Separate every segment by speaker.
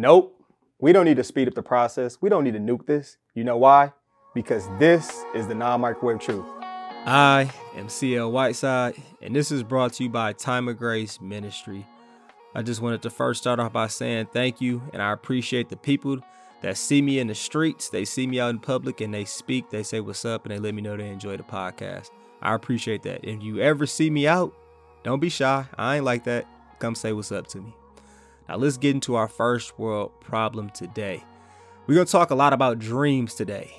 Speaker 1: Nope. We don't need to speed up the process. We don't need to nuke this. You know why? Because this is the non microwave truth.
Speaker 2: I am CL Whiteside, and this is brought to you by Time of Grace Ministry. I just wanted to first start off by saying thank you, and I appreciate the people that see me in the streets. They see me out in public and they speak, they say what's up, and they let me know they enjoy the podcast. I appreciate that. If you ever see me out, don't be shy. I ain't like that. Come say what's up to me. Now let's get into our first world problem today. We're gonna talk a lot about dreams today.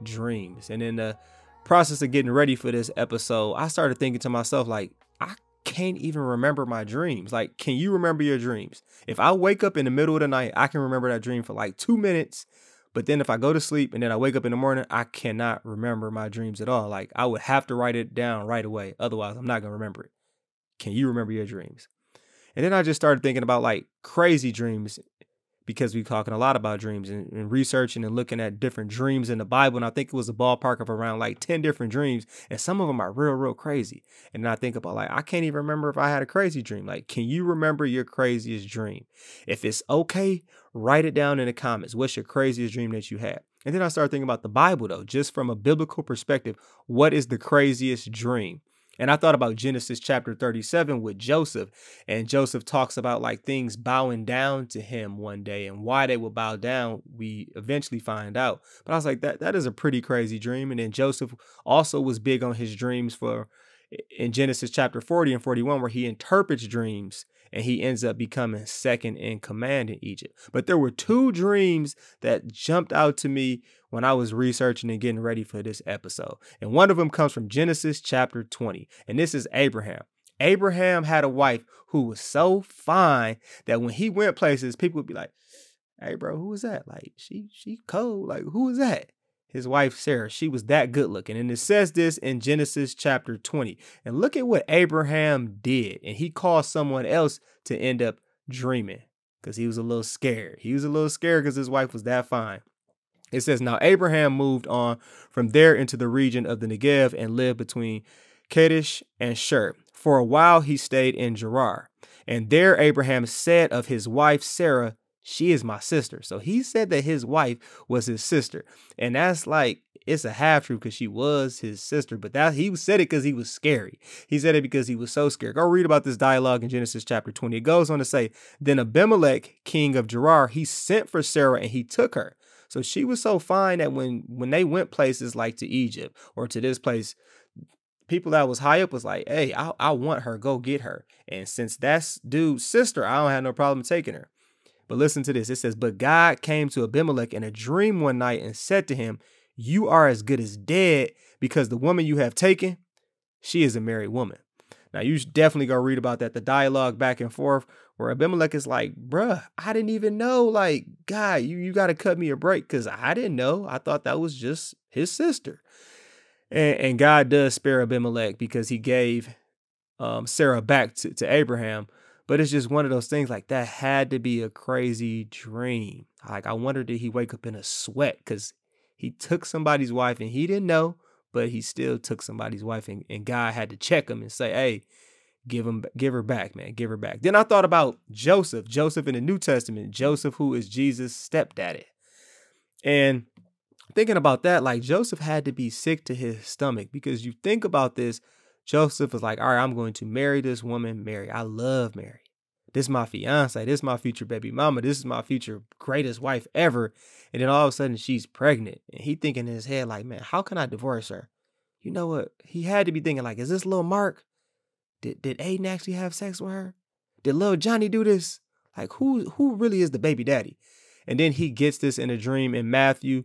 Speaker 2: Dreams. And in the process of getting ready for this episode, I started thinking to myself, like, I can't even remember my dreams. Like, can you remember your dreams? If I wake up in the middle of the night, I can remember that dream for like two minutes. But then if I go to sleep and then I wake up in the morning, I cannot remember my dreams at all. Like, I would have to write it down right away. Otherwise, I'm not gonna remember it. Can you remember your dreams? And then I just started thinking about like crazy dreams because we're talking a lot about dreams and, and, researching and looking at different dreams in the Bible. And I think it was a ballpark of around like 10 different dreams. And some of them are real, real crazy. And I think about like, I can't even remember if I had a crazy dream. Like, can you remember your craziest dream? If it's okay, write it down in the comments. What's your craziest dream that you had? And then I started thinking about the Bible though, just from a biblical perspective. What is the craziest dream? And I thought about Genesis chapter 37 with Joseph. And Joseph talks about like things bowing down to him one day and why they will bow down, we eventually find out. But I was like, that that is a pretty crazy dream. And then Joseph also was big on his dreams for in Genesis chapter 40 and 41, where he interprets dreams and he ends up becoming second in command in Egypt. But there were two dreams that jumped out to me when I was researching and getting ready for this episode. And one of them comes from Genesis chapter 20, and this is Abraham. Abraham had a wife who was so fine that when he went places, people would be like, "Hey, bro, who is that? Like, she she cold. Like, who is that?" His wife Sarah. She was that good looking. And it says this in Genesis chapter 20. And look at what Abraham did. And he caused someone else to end up dreaming because he was a little scared. He was a little scared because his wife was that fine. It says, Now Abraham moved on from there into the region of the Negev and lived between Kadesh and Shur. For a while he stayed in Gerar. And there Abraham said of his wife Sarah, she is my sister. So he said that his wife was his sister. And that's like it's a half truth because she was his sister, but that he said it because he was scary. He said it because he was so scared. Go read about this dialogue in Genesis chapter 20. It goes on to say, Then Abimelech, king of Gerar, he sent for Sarah and he took her. So she was so fine that when when they went places like to Egypt or to this place, people that was high up was like, hey, I, I want her, go get her. And since that's dude's sister, I don't have no problem taking her. But listen to this. It says, But God came to Abimelech in a dream one night and said to him, You are as good as dead because the woman you have taken, she is a married woman. Now, you definitely go read about that. The dialogue back and forth where Abimelech is like, Bruh, I didn't even know. Like, God, you, you got to cut me a break because I didn't know. I thought that was just his sister. And, and God does spare Abimelech because he gave um, Sarah back to, to Abraham. But it's just one of those things like that had to be a crazy dream. Like I wonder did he wake up in a sweat because he took somebody's wife and he didn't know, but he still took somebody's wife and, and God had to check him and say, hey, give him give her back, man, give her back. Then I thought about Joseph, Joseph in the New Testament, Joseph who is Jesus' stepdaddy. And thinking about that, like Joseph had to be sick to his stomach because you think about this Joseph was like, all right, I'm going to marry this woman, Mary. I love Mary. This is my fiance. This is my future baby mama. This is my future greatest wife ever. And then all of a sudden she's pregnant. And he thinking in his head, like, man, how can I divorce her? You know what? He had to be thinking, like, is this little Mark? Did did Aiden actually have sex with her? Did little Johnny do this? Like, who who really is the baby daddy? And then he gets this in a dream in Matthew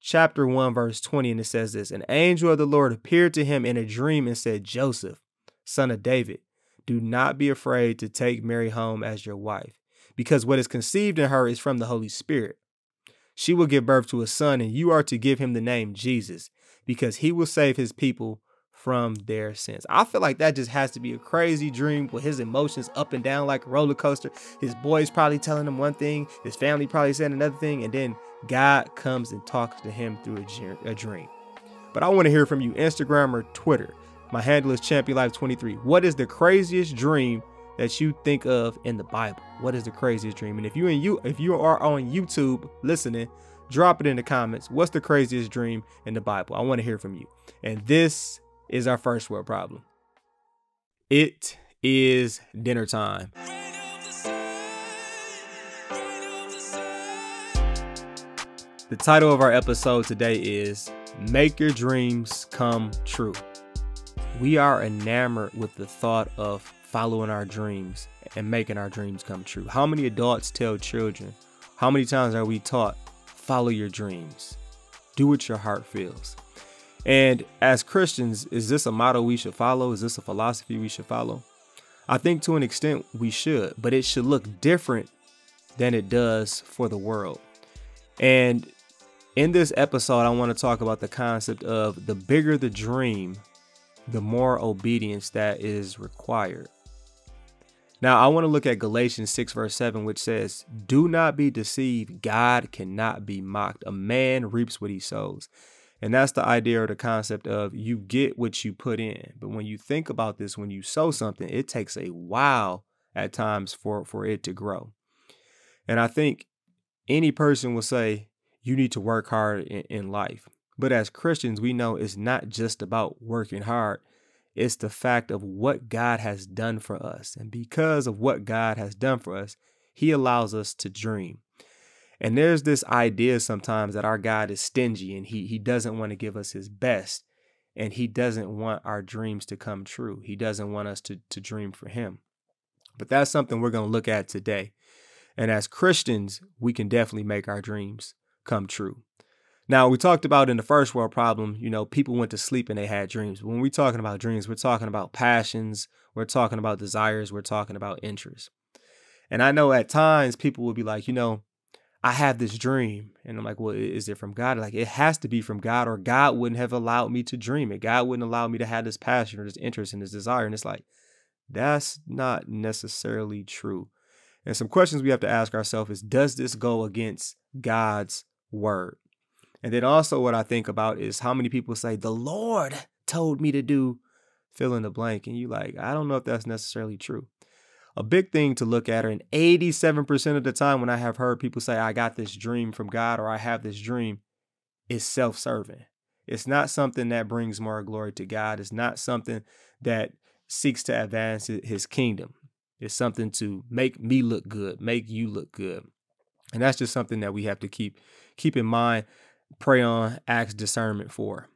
Speaker 2: chapter 1, verse 20, and it says this An angel of the Lord appeared to him in a dream and said, Joseph, son of David, do not be afraid to take Mary home as your wife, because what is conceived in her is from the Holy Spirit. She will give birth to a son, and you are to give him the name Jesus, because he will save his people from their sins. I feel like that just has to be a crazy dream with his emotions up and down like a roller coaster. His boys probably telling him one thing, his family probably saying another thing, and then God comes and talks to him through a, dream. But I want to hear from you, Instagram or Twitter. My handle is ChampionLife23. What is the craziest dream that you think of in the Bible. What is the craziest dream? And if you and you if you are on YouTube listening, drop it in the comments. What's the craziest dream in the Bible? I want to hear from you. And this is our first world problem. It is dinner time. The title of our episode today is Make Your Dreams Come True. We are enamored with the thought of following our dreams and making our dreams come true. How many adults tell children? How many times are we taught, follow your dreams, do what your heart feels? And as Christians, is this a motto we should follow? Is this a philosophy we should follow? I think to an extent we should, but it should look different than it does for the world. And in this episode, I want to talk about the concept of the bigger the dream, the more obedience that is required. Now, I want to look at Galatians 6, verse 7, which says, Do not be deceived. God cannot be mocked. A man reaps what he sows. And that's the idea or the concept of you get what you put in. But when you think about this, when you sow something, it takes a while at times for, for it to grow. And I think any person will say, you need to work hard in, in life. But as Christians, we know it's not just about working hard. It's the fact of what God has done for us. And because of what God has done for us, He allows us to dream. And there's this idea sometimes that our God is stingy and He, he doesn't want to give us His best. And He doesn't want our dreams to come true. He doesn't want us to, to dream for Him. But that's something we're going to look at today. And as Christians, we can definitely make our dreams come true. Now, we talked about in the first world problem, you know, people went to sleep and they had dreams. When we're talking about dreams, we're talking about passions, we're talking about desires, we're talking about interests. And I know at times people will be like, you know, I have this dream. And I'm like, well, is it from God? Like, it has to be from God, or God wouldn't have allowed me to dream it. God wouldn't allow me to have this passion or this interest and this desire. And it's like, that's not necessarily true. And some questions we have to ask ourselves is Does this go against God's word. And then also, what I think about is how many people say, The Lord told me to do fill in the blank. And you like, I don't know if that's necessarily true. A big thing to look at, and 87% of the time when I have heard people say, I got this dream from God or I have this dream, is self serving. It's not something that brings more glory to God. It's not something that seeks to advance his kingdom. It's something to make me look good, make you look good. And that's just something that we have to keep keep in mind, pray on, ask discernment for.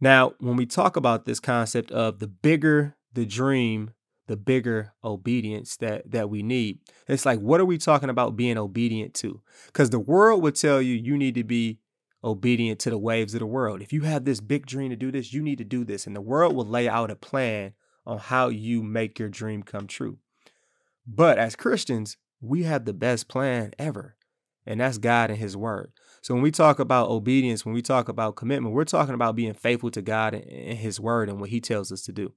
Speaker 2: Now, when we talk about this concept of the bigger the dream, the bigger obedience that that we need. It's like what are we talking about being obedient to? Cuz the world would tell you you need to be obedient to the waves of the world. If you have this big dream to do this, you need to do this and the world will lay out a plan on how you make your dream come true. But as Christians, we have the best plan ever and that's God and His Word. So when we talk about obedience, when we talk about commitment, we're talking about being faithful to God and His Word and what He tells us to do.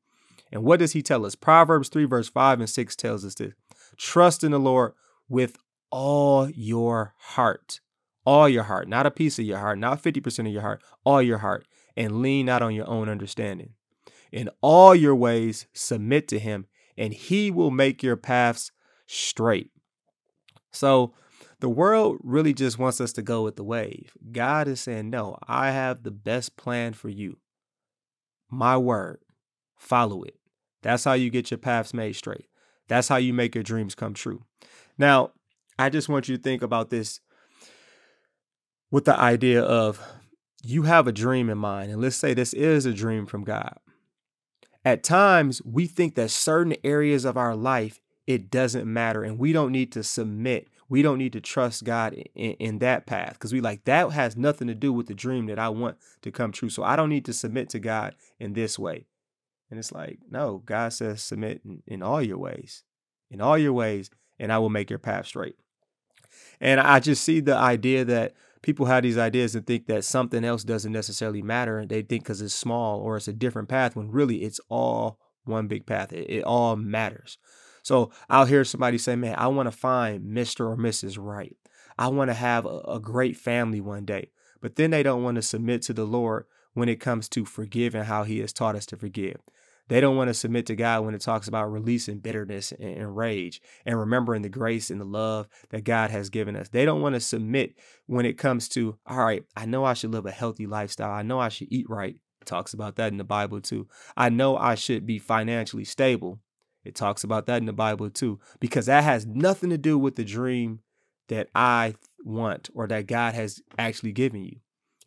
Speaker 2: And what does He tell us? Proverbs 3, verse 5 and 6 tells us this trust in the Lord with all your heart. All your heart, not a piece of your heart, not 50% of your heart, all your heart, and lean not on your own understanding. In all your ways, submit to Him, and He will make your paths straight. So, the world really just wants us to go with the wave. God is saying, No, I have the best plan for you. My word, follow it. That's how you get your paths made straight. That's how you make your dreams come true. Now, I just want you to think about this with the idea of you have a dream in mind, and let's say this is a dream from God. At times, we think that certain areas of our life, it doesn't matter, and we don't need to submit we don't need to trust God in, in that path because we like that has nothing to do with the dream that I want to come true. So I don't need to submit to God in this way. And it's like, no, God says submit in, in all your ways, in all your ways, and I will make your path straight. And I just see the idea that people have these ideas and think that something else doesn't necessarily matter. They think because it's small or it's a different path when really it's all one big path. It, it all matters. So I'll hear somebody say, man, I want to find Mr. or Mrs. Right. I want to have a, great family one day. But then they don't want to submit to the Lord when it comes to forgiving how he has taught us to forgive. They don't want to submit to God when it talks about releasing bitterness and, rage and remembering the grace and the love that God has given us. They don't want to submit when it comes to, all right, I know I should live a healthy lifestyle. I know I should eat right. It talks about that in the Bible too. I know I should be financially stable. It talks about that in the Bible too, because that has nothing to do with the dream that I want or that God has actually given you.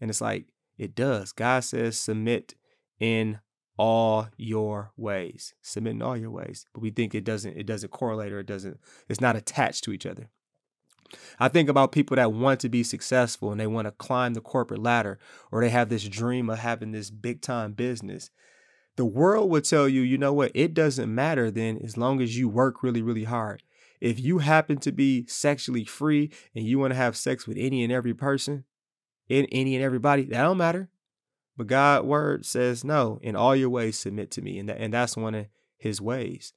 Speaker 2: And it's like, it does. God says, submit in all your ways. Submit in all your ways. But we think it doesn't, it doesn't correlate or it doesn't, it's not attached to each other. I think about people that want to be successful and they want to climb the corporate ladder or they have this dream of having this big time business. The world would tell you, you know what, it doesn't matter then as long as you work really, really hard. If you happen to be sexually free and you want to have sex with any and every person, in any and everybody, that don't matter. But God word says, no, in all your ways submit to me. And, that, and that's one of his ways.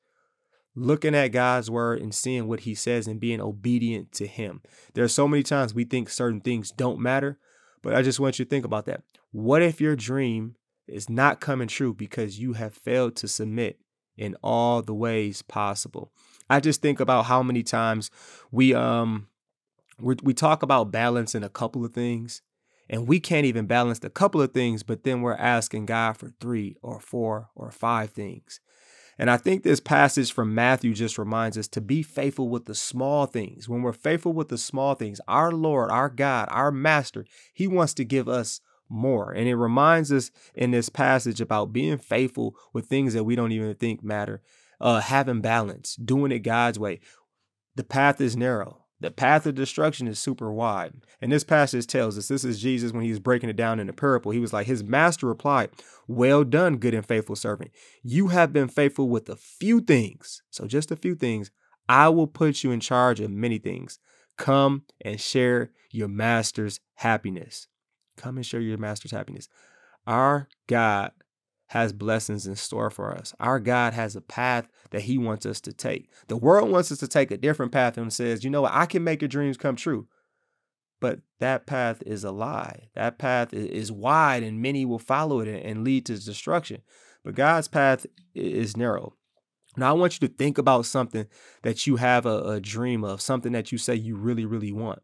Speaker 2: Looking at God's word and seeing what he says and being obedient to him. There are so many times we think certain things don't matter, but I just want you to think about that. What if your dream is not coming true because you have failed to submit in all the ways possible? I just think about how many times we um we, we talk about balancing a couple of things and we can't even balance the couple of things, but then we're asking God for three or four or five things. And I think this passage from Matthew just reminds us to be faithful with the small things. When we're faithful with the small things, our Lord, our God, our Master, He wants to give us more. And it reminds us in this passage about being faithful with things that we don't even think matter, uh, having balance, doing it God's way. The path is narrow. The path of destruction is super wide. And this passage tells us this is Jesus when he was breaking it down in the parable. He was like, His master replied, Well done, good and faithful servant. You have been faithful with a few things. So, just a few things. I will put you in charge of many things. Come and share your master's happiness. Come and share your master's happiness. Our God has blessings in store for us. Our God has a path that He wants us to take. The world wants us to take a different path and says, you know what, I can make your dreams come true. But that path is a lie. That path is wide and many will follow it and lead to destruction. But God's path is narrow. Now, I want you to think about something that you have a, a dream of, something that you say you really, really want.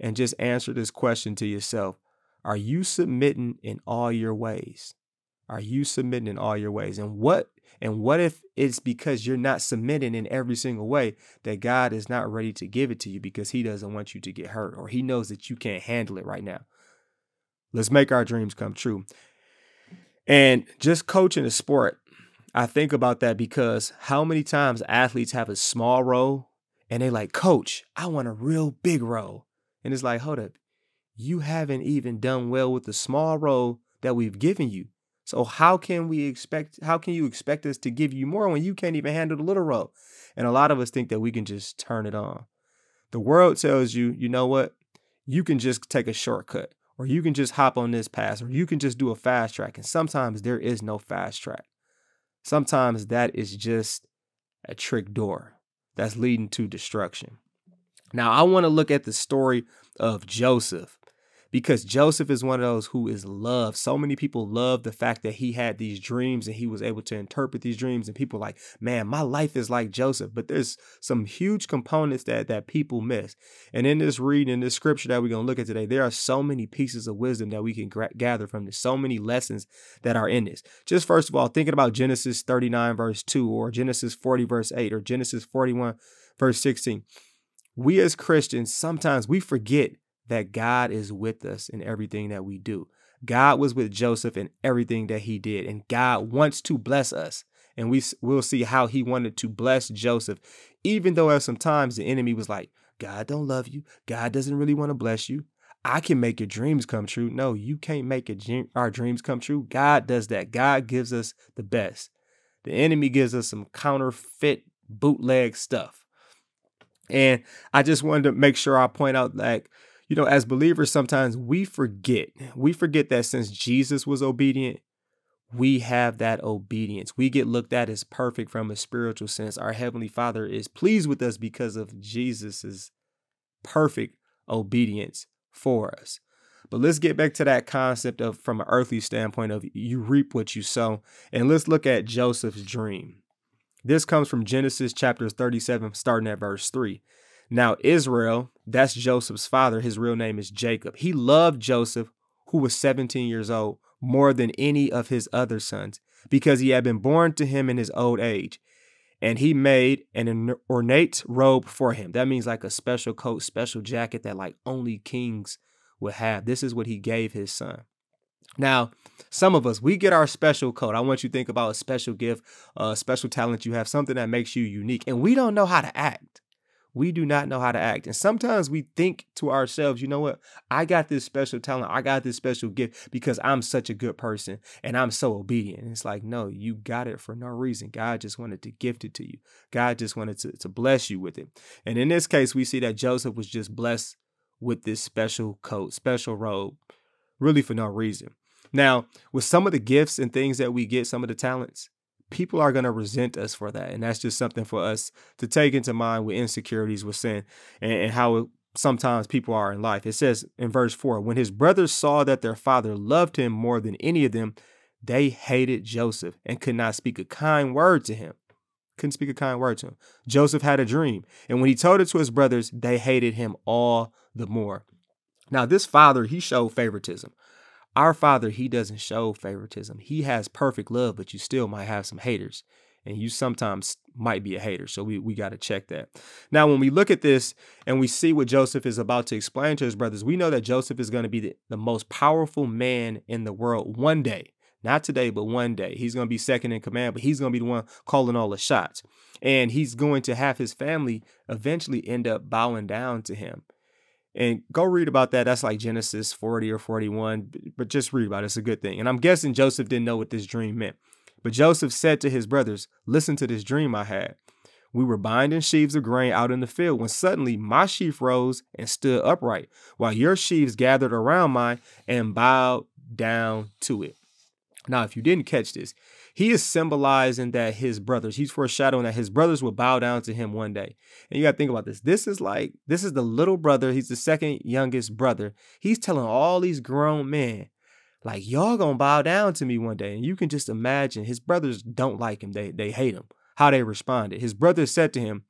Speaker 2: And just answer this question to yourself Are you submitting in all your ways? Are you submitting in all your ways? And what and what if it's because you're not submitting in every single way that God is not ready to give it to you because he doesn't want you to get hurt or he knows that you can't handle it right now. Let's make our dreams come true. And just coaching a sport, I think about that because how many times athletes have a small role and they like, "Coach, I want a real big role." And it's like, "Hold up. You haven't even done well with the small role that we've given you." So how can we expect how can you expect us to give you more when you can't even handle the little role? And a lot of us think that we can just turn it on. The world tells you, you know what? You can just take a shortcut or you can just hop on this path or you can just do a fast track. And sometimes there is no fast track. Sometimes that is just a trick door that's leading to destruction. Now, I want to look at the story of Joseph because Joseph is one of those who is loved. So many people love the fact that he had these dreams and he was able to interpret these dreams. And people like, man, my life is like Joseph. But there's some huge components that that people miss. And in this reading, in this scripture that we're gonna look at today, there are so many pieces of wisdom that we can gra- gather from this. So many lessons that are in this. Just first of all, thinking about Genesis 39 verse 2 or Genesis 40 verse 8 or Genesis 41 verse 16. We as Christians sometimes we forget that God is with us in everything that we do. God was with Joseph in everything that he did, and God wants to bless us. And we will see how he wanted to bless Joseph, even though at some times the enemy was like, God don't love you. God doesn't really want to bless you. I can make your dreams come true. No, you can't make our dreams come true. God does that. God gives us the best. The enemy gives us some counterfeit bootleg stuff. And I just wanted to make sure I point out like you know, as believers, sometimes we forget. We forget that since Jesus was obedient, we have that obedience. We get looked at as perfect from a spiritual sense. Our Heavenly Father is pleased with us because of Jesus's perfect obedience for us. But let's get back to that concept of from an earthly standpoint of you reap what you sow. And let's look at Joseph's dream. This comes from Genesis chapter 37, starting at verse 3. Now, Israel, that's Joseph's father, his real name is Jacob. He loved Joseph, who was 17 years old, more than any of his other sons, because he had been born to him in his old age. And he made an ornate robe for him. That means like a special coat, special jacket that like only kings would have. This is what he gave his son. Now, some of us, we get our special coat. I want you to think about a special gift, a special talent you have, something that makes you unique. And we don't know how to act. We do not know how to act. And sometimes we think to ourselves, you know what? I got this special talent. I got this special gift because I'm such a good person and I'm so obedient. And it's like, no, you got it for no reason. God just wanted to gift it to you. God just wanted to, to bless you with it. And in this case, we see that Joseph was just blessed with this special coat, special robe, really for no reason. Now, with some of the gifts and things that we get, some of the talents, people are going to resent us for that. And that's just something for us to take into mind with insecurities, with sin, and, and how it, sometimes people are in life. It says in verse 4 when his brothers saw that their father loved him more than any of them, they hated Joseph and could not speak a kind word to him. Couldn't speak a kind word to him. Joseph had a dream, and when he told it to his brothers, they hated him all the more. Now, this father, he showed favoritism. Our Father, He doesn't show favoritism. He has perfect love, but you still might have some haters. And you sometimes might be a hater. So we, we got to check that. Now, when we look at this and we see what Joseph is about to explain to his brothers, we know that Joseph is going to be the, the most powerful man in the world one day. Not today, but one day. He's going to be second in command, but he's going to be the one calling all the shots. And he's going to have his family eventually end up bowing down to him. And go read about that. That's like Genesis 40 or 41, but just read about it. It's a good thing. And I'm guessing Joseph didn't know what this dream meant. But Joseph said to his brothers, Listen to this dream I had. We were binding sheaves of grain out in the field when suddenly my sheaf rose and stood upright, while your sheaves gathered around mine and bowed down to it. Now, if you didn't catch this, he is symbolizing that his brothers, he's foreshadowing that his brothers will bow down to him one day. And you got to think about this. This is like, this is the little brother. He's the second youngest brother. He's telling all these grown men, like, y'all gonna bow down to me one day. And you can just imagine his brothers don't like him. They, they hate him. How they responded. His brothers said to him,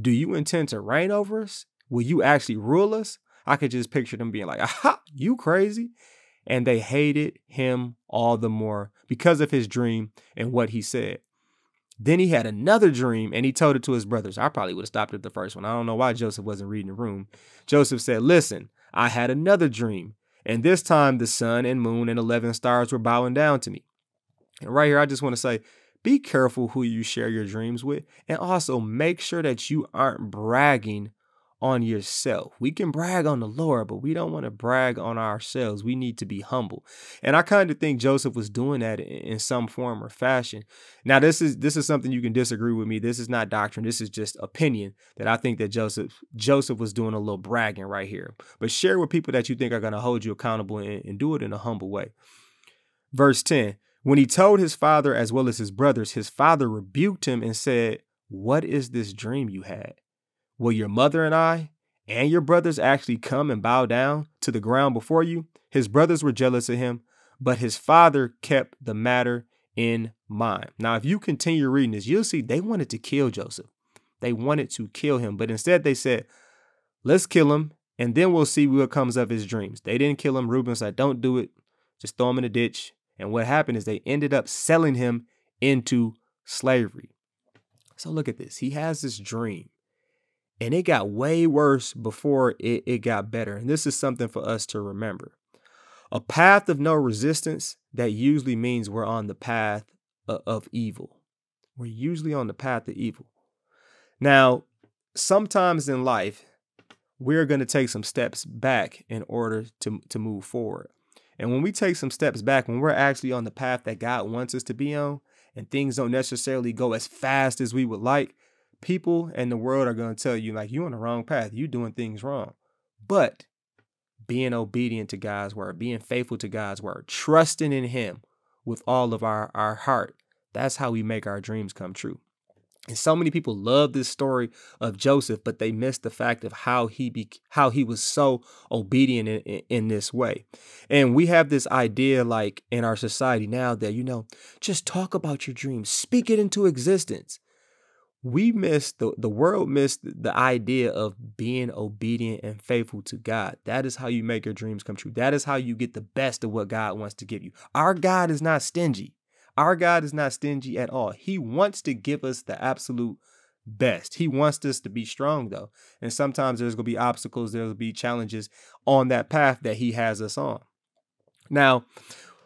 Speaker 2: Do you intend to reign over us? Will you actually rule us? I could just picture them being like, Aha, you crazy and they hated him all the more because of his dream and what he said. Then he had another dream and he told it to his brothers. I probably would have stopped at the first one. I don't know why Joseph wasn't reading the room. Joseph said, Listen, I had another dream, and this time the sun and moon and 11 stars were bowing down to me. And right here, I just want to say, be careful who you share your dreams with, and also make sure that you aren't bragging on yourself. We can brag on the Lord, but we don't want to brag on ourselves. We need to be humble. And I kind of think Joseph was doing that in some form or fashion. Now, this is this is something you can disagree with me. This is not doctrine. This is just opinion that I think that Joseph Joseph was doing a little bragging right here. But share with people that you think are going to hold you accountable and, and do it in a humble way. Verse 10. When he told his father as well as his brothers, his father rebuked him and said, What is this dream you had? Will your mother and I and your brothers actually come and bow down to the ground before you? His brothers were jealous of him, but his father kept the matter in mind. Now, if you continue reading this, you'll see they wanted to kill Joseph. They wanted to kill him, but instead they said, let's kill him and then we'll see what comes of his dreams. They didn't kill him. Reuben said, don't do it. Just throw him in a ditch. And what happened is they ended up selling him into slavery. So look at this. He has this dream. And it got way worse before it, it got better. And this is something for us to remember. A path of no resistance, that usually means we're on the path of, evil. We're usually on the path of evil. Now, sometimes in life, we're going to take some steps back in order to, to move forward. And when we take some steps back, when we're actually on the path that God wants us to be on, and things don't necessarily go as fast as we would like, people and the world are going to tell you like you're on the wrong path you're doing things wrong but being obedient to god's word being faithful to god's word trusting in him with all of our our heart that's how we make our dreams come true And so many people love this story of Joseph, but they miss the fact of how he be, how he was so obedient in, in, in, this way. And we have this idea, like in our society now, that you know, just talk about your dreams, speak it into existence. We miss the the world missed the idea of being obedient and faithful to God. That is how you make your dreams come true. That is how you get the best of what God wants to give you. Our God is not stingy. Our God is not stingy at all. He wants to give us the absolute best. He wants us to be strong though. And sometimes there's going to be obstacles, there'll be challenges on that path that he has us on. Now,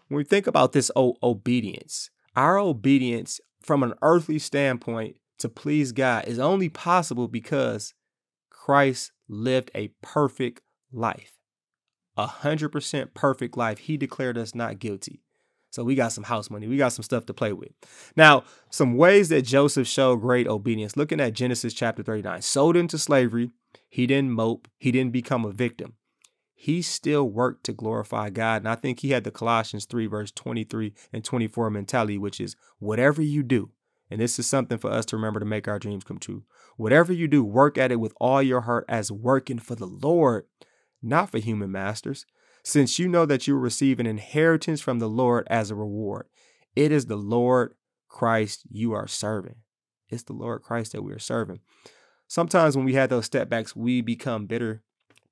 Speaker 2: when we think about this obedience, our obedience from an earthly standpoint to please God is only possible because Christ lived a perfect life. A hundred percent perfect life. He declared us not guilty. So we got some house money. We got some stuff to play with. Now, some ways that Joseph showed great obedience. Looking at Genesis chapter 39. Sold into slavery, he didn't mope, he didn't become a victim. He still worked to glorify God. And I think he had the Colossians 3, verse 23 and 24 mentality, which is whatever you do, and this is something for us to remember to make our dreams come true. Whatever you do, work at it with all your heart as working for the Lord, not for human masters since you know that you will receive an inheritance from the Lord as a reward. It is the Lord Christ you are serving. It's the Lord Christ that we are serving. Sometimes when we have those step backs, we become bitter.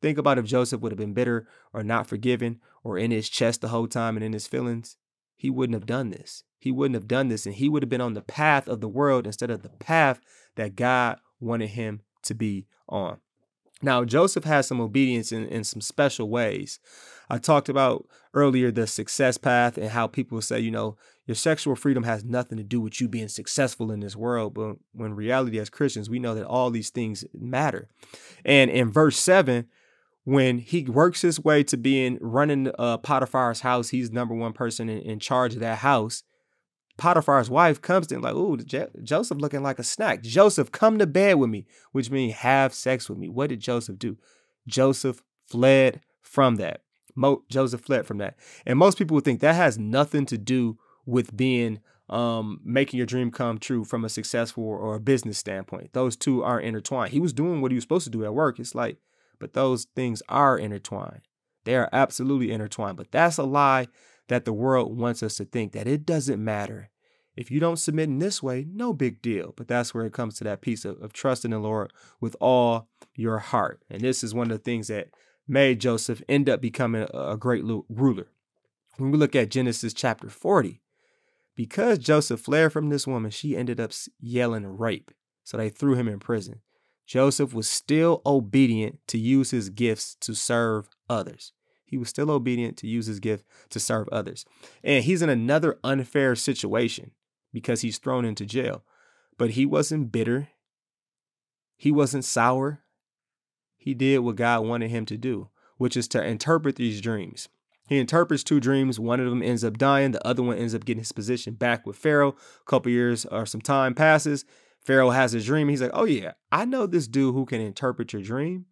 Speaker 2: Think about if Joseph would have been bitter or not forgiven or in his chest the whole time and in his feelings. He wouldn't have done this. He wouldn't have done this, and he would have been on the path of the world instead of the path that God wanted him to be on. Now, Joseph has some obedience in, in some special ways. I talked about earlier the success path and how people say, you know, your sexual freedom has nothing to do with you being successful in this world. But when reality, as Christians, we know that all these things matter. And in verse 7, when he works his way to being running uh, Potiphar's house, he's number one person in, in charge of that house. Potiphar's wife comes in like, ooh, Joseph looking like a snack. Joseph, come to bed with me, which means have sex with me. What did Joseph do? Joseph fled from that. Mo- Joseph fled from that. And most people would think that has nothing to do with being um, making your dream come true from a successful or a business standpoint. Those two are intertwined. He was doing what he was supposed to do at work. It's like, but those things are intertwined. They are absolutely intertwined. But that's a lie that the world wants us to think that it doesn't matter. If you don't submit in this way, no big deal. But that's where it comes to that piece of, of trusting the Lord with all your heart. And this is one of the things that made Joseph end up becoming a, a great ruler. When we look at Genesis chapter 40, because Joseph fled from this woman, she ended up yelling rape. So they threw him in prison. Joseph was still obedient to use his gifts to serve others. He was still obedient to use his gift to serve others. And he's in another unfair situation because he's thrown into jail. But he wasn't bitter. He wasn't sour. He did what God wanted him to do, which is to interpret these dreams. He interprets two dreams. One of them ends up dying. The other one ends up getting his position back with Pharaoh. A couple years or some time passes. Pharaoh has a dream. He's like, oh, yeah, I know this dude who can interpret your dream.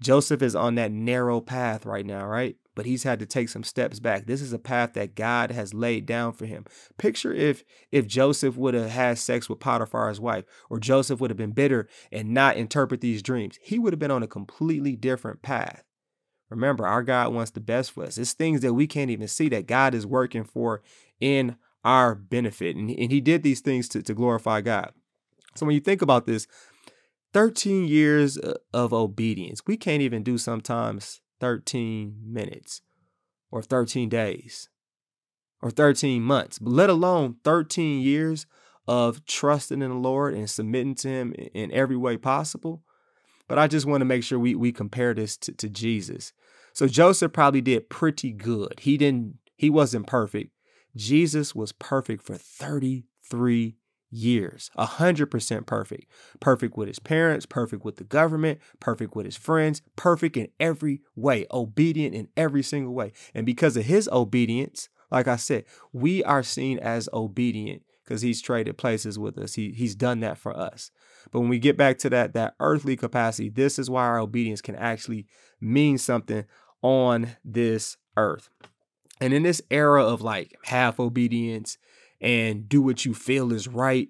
Speaker 2: Joseph is on that narrow path right now, right? But he's had to take some steps back. This is a path that God has laid down for him. Picture if if Joseph would have had sex with Potiphar's wife, or Joseph would have been bitter and not interpret these dreams. He would have been on a completely different path. Remember, our God wants the best for us. It's things that we can't even see that God is working for in our benefit. And, and he did these things to, to glorify God. So when you think about this, 13 years uh, of obedience. We can't even do sometimes 13 minutes or 13 days or 13 months, let alone 13 years of trusting in the Lord and submitting to Him in every way possible. But I just want to make sure we, we compare this to, to Jesus. So Joseph probably did pretty good. He didn't, he wasn't perfect. Jesus was perfect for 33 years, 100% perfect. Perfect with his parents, perfect with the government, perfect with his friends, perfect in every way, obedient in every single way. And because of his obedience, like I said, we are seen as obedient because he's traded places with us. He, he's done that for us. But when we get back to that, that earthly capacity, this is why our obedience can actually mean something on this earth. And in this era of like half obedience and do what you feel is right.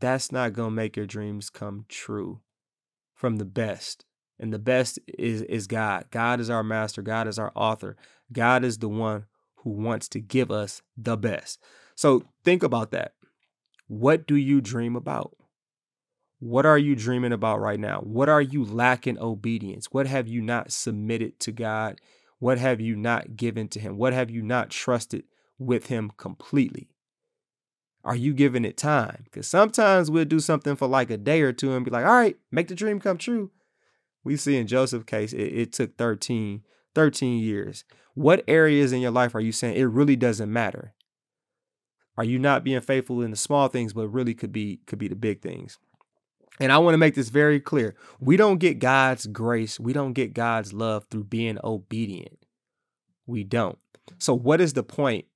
Speaker 2: that's not going to make your dreams come true from the best. And the best is is God. God is our master, God is our author. God is the one who wants to give us the best. So think about that. What do you dream about? What are you dreaming about right now? What are you lacking obedience? What have you not submitted to God? What have you not given to Him? What have you not trusted with Him completely? Are you giving it time? Because sometimes we'll do something for like a day or two and be like, all right, make the dream come true. We see in Joseph's case, it, it took 13, 13 years. What areas in your life are you saying it really doesn't matter? Are you not being faithful in the small things, but really could be could be the big things? And I want to make this very clear. We don't get God's grace, we don't get God's love through being obedient. We don't. So what is the point?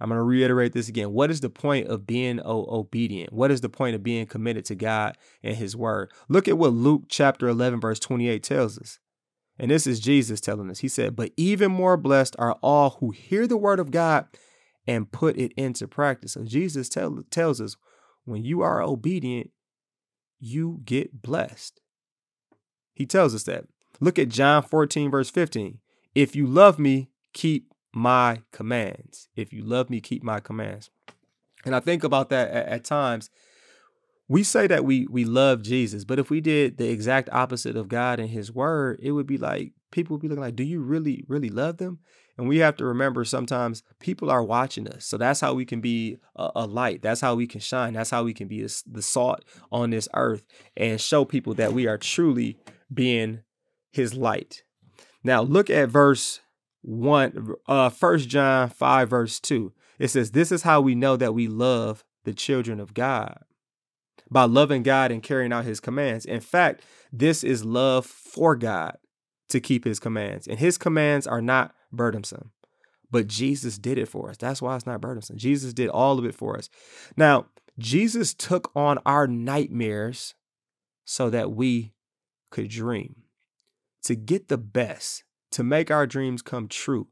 Speaker 2: I'm going to reiterate this again. What is the point of being obedient? What is the point of being committed to God and his word? Look at what Luke chapter 11 verse 28 tells us. And this is Jesus telling us. He said, "But even more blessed are all who hear the word of God and put it into practice. So Jesus tell, tells us when you are obedient, you get blessed. He tells us that. Look at John 14, verse 15. If you love me, keep my commands. If you love me, keep my commands. And I think about that at, at times. We say that we we love Jesus, but if we did the exact opposite of God and his word, it would be like people would be looking like, do you really, really love them? And we have to remember sometimes people are watching us. So that's how we can be a, a light. That's how we can shine. That's how we can be a, the salt on this earth and show people that we are truly being his light. Now look at verse 1 uh 1 John 5 verse 2. It says this is how we know that we love the children of God by loving God and carrying out his commands. In fact, this is love for God to keep his commands. And his commands are not burdensome. But Jesus did it for us. That's why it's not burdensome. Jesus did all of it for us. Now, Jesus took on our nightmares so that we could dream. To get the best, to make our dreams come true,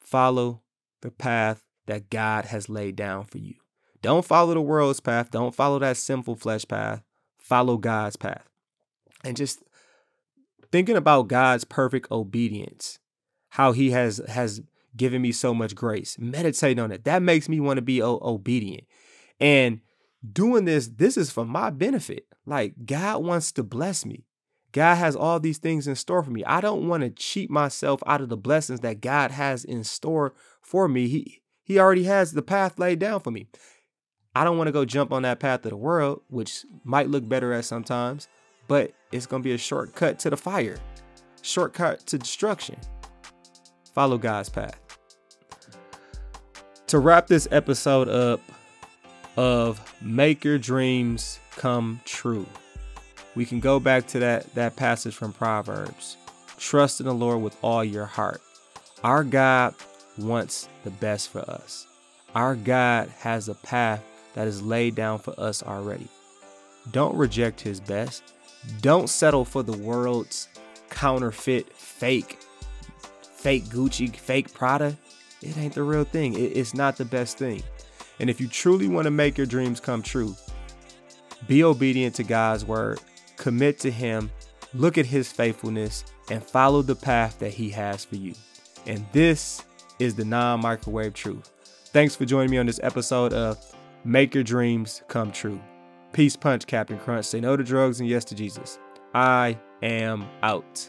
Speaker 2: follow the path that God has laid down for you. Don't follow the world's path. Don't follow that sinful flesh path. Follow God's path. And just thinking about God's perfect obedience how he has has given me so much grace. Meditate on it. That makes me want to be o- obedient. And doing this, this is for my benefit. Like God wants to bless me. God has all these things in store for me. I don't want to cheat myself out of the blessings that God has in store for me. He he already has the path laid down for me. I don't want to go jump on that path of the world, which might look better at sometimes, but it's going to be a shortcut to the fire, shortcut to destruction. Follow God's path. To wrap this episode up of Make Your Dreams Come True, we can go back to that, that passage from Proverbs. Trust in the Lord with all your heart. Our God wants the best for us. Our God has a path that is laid down for us already. Don't reject his best. Don't settle for the world's counterfeit, fake fake Gucci, fake Prada, it ain't the real thing. It, it's not the best thing. And if you truly want to make your dreams come true, be obedient to God's word, commit to Him, look at His faithfulness, and follow the path that He has for you. And this is the non microwave truth. Thanks for joining me on this episode of Make Your Dreams Come True. Peace punch, Captain Crunch. Say no to drugs and yes to Jesus. I am out.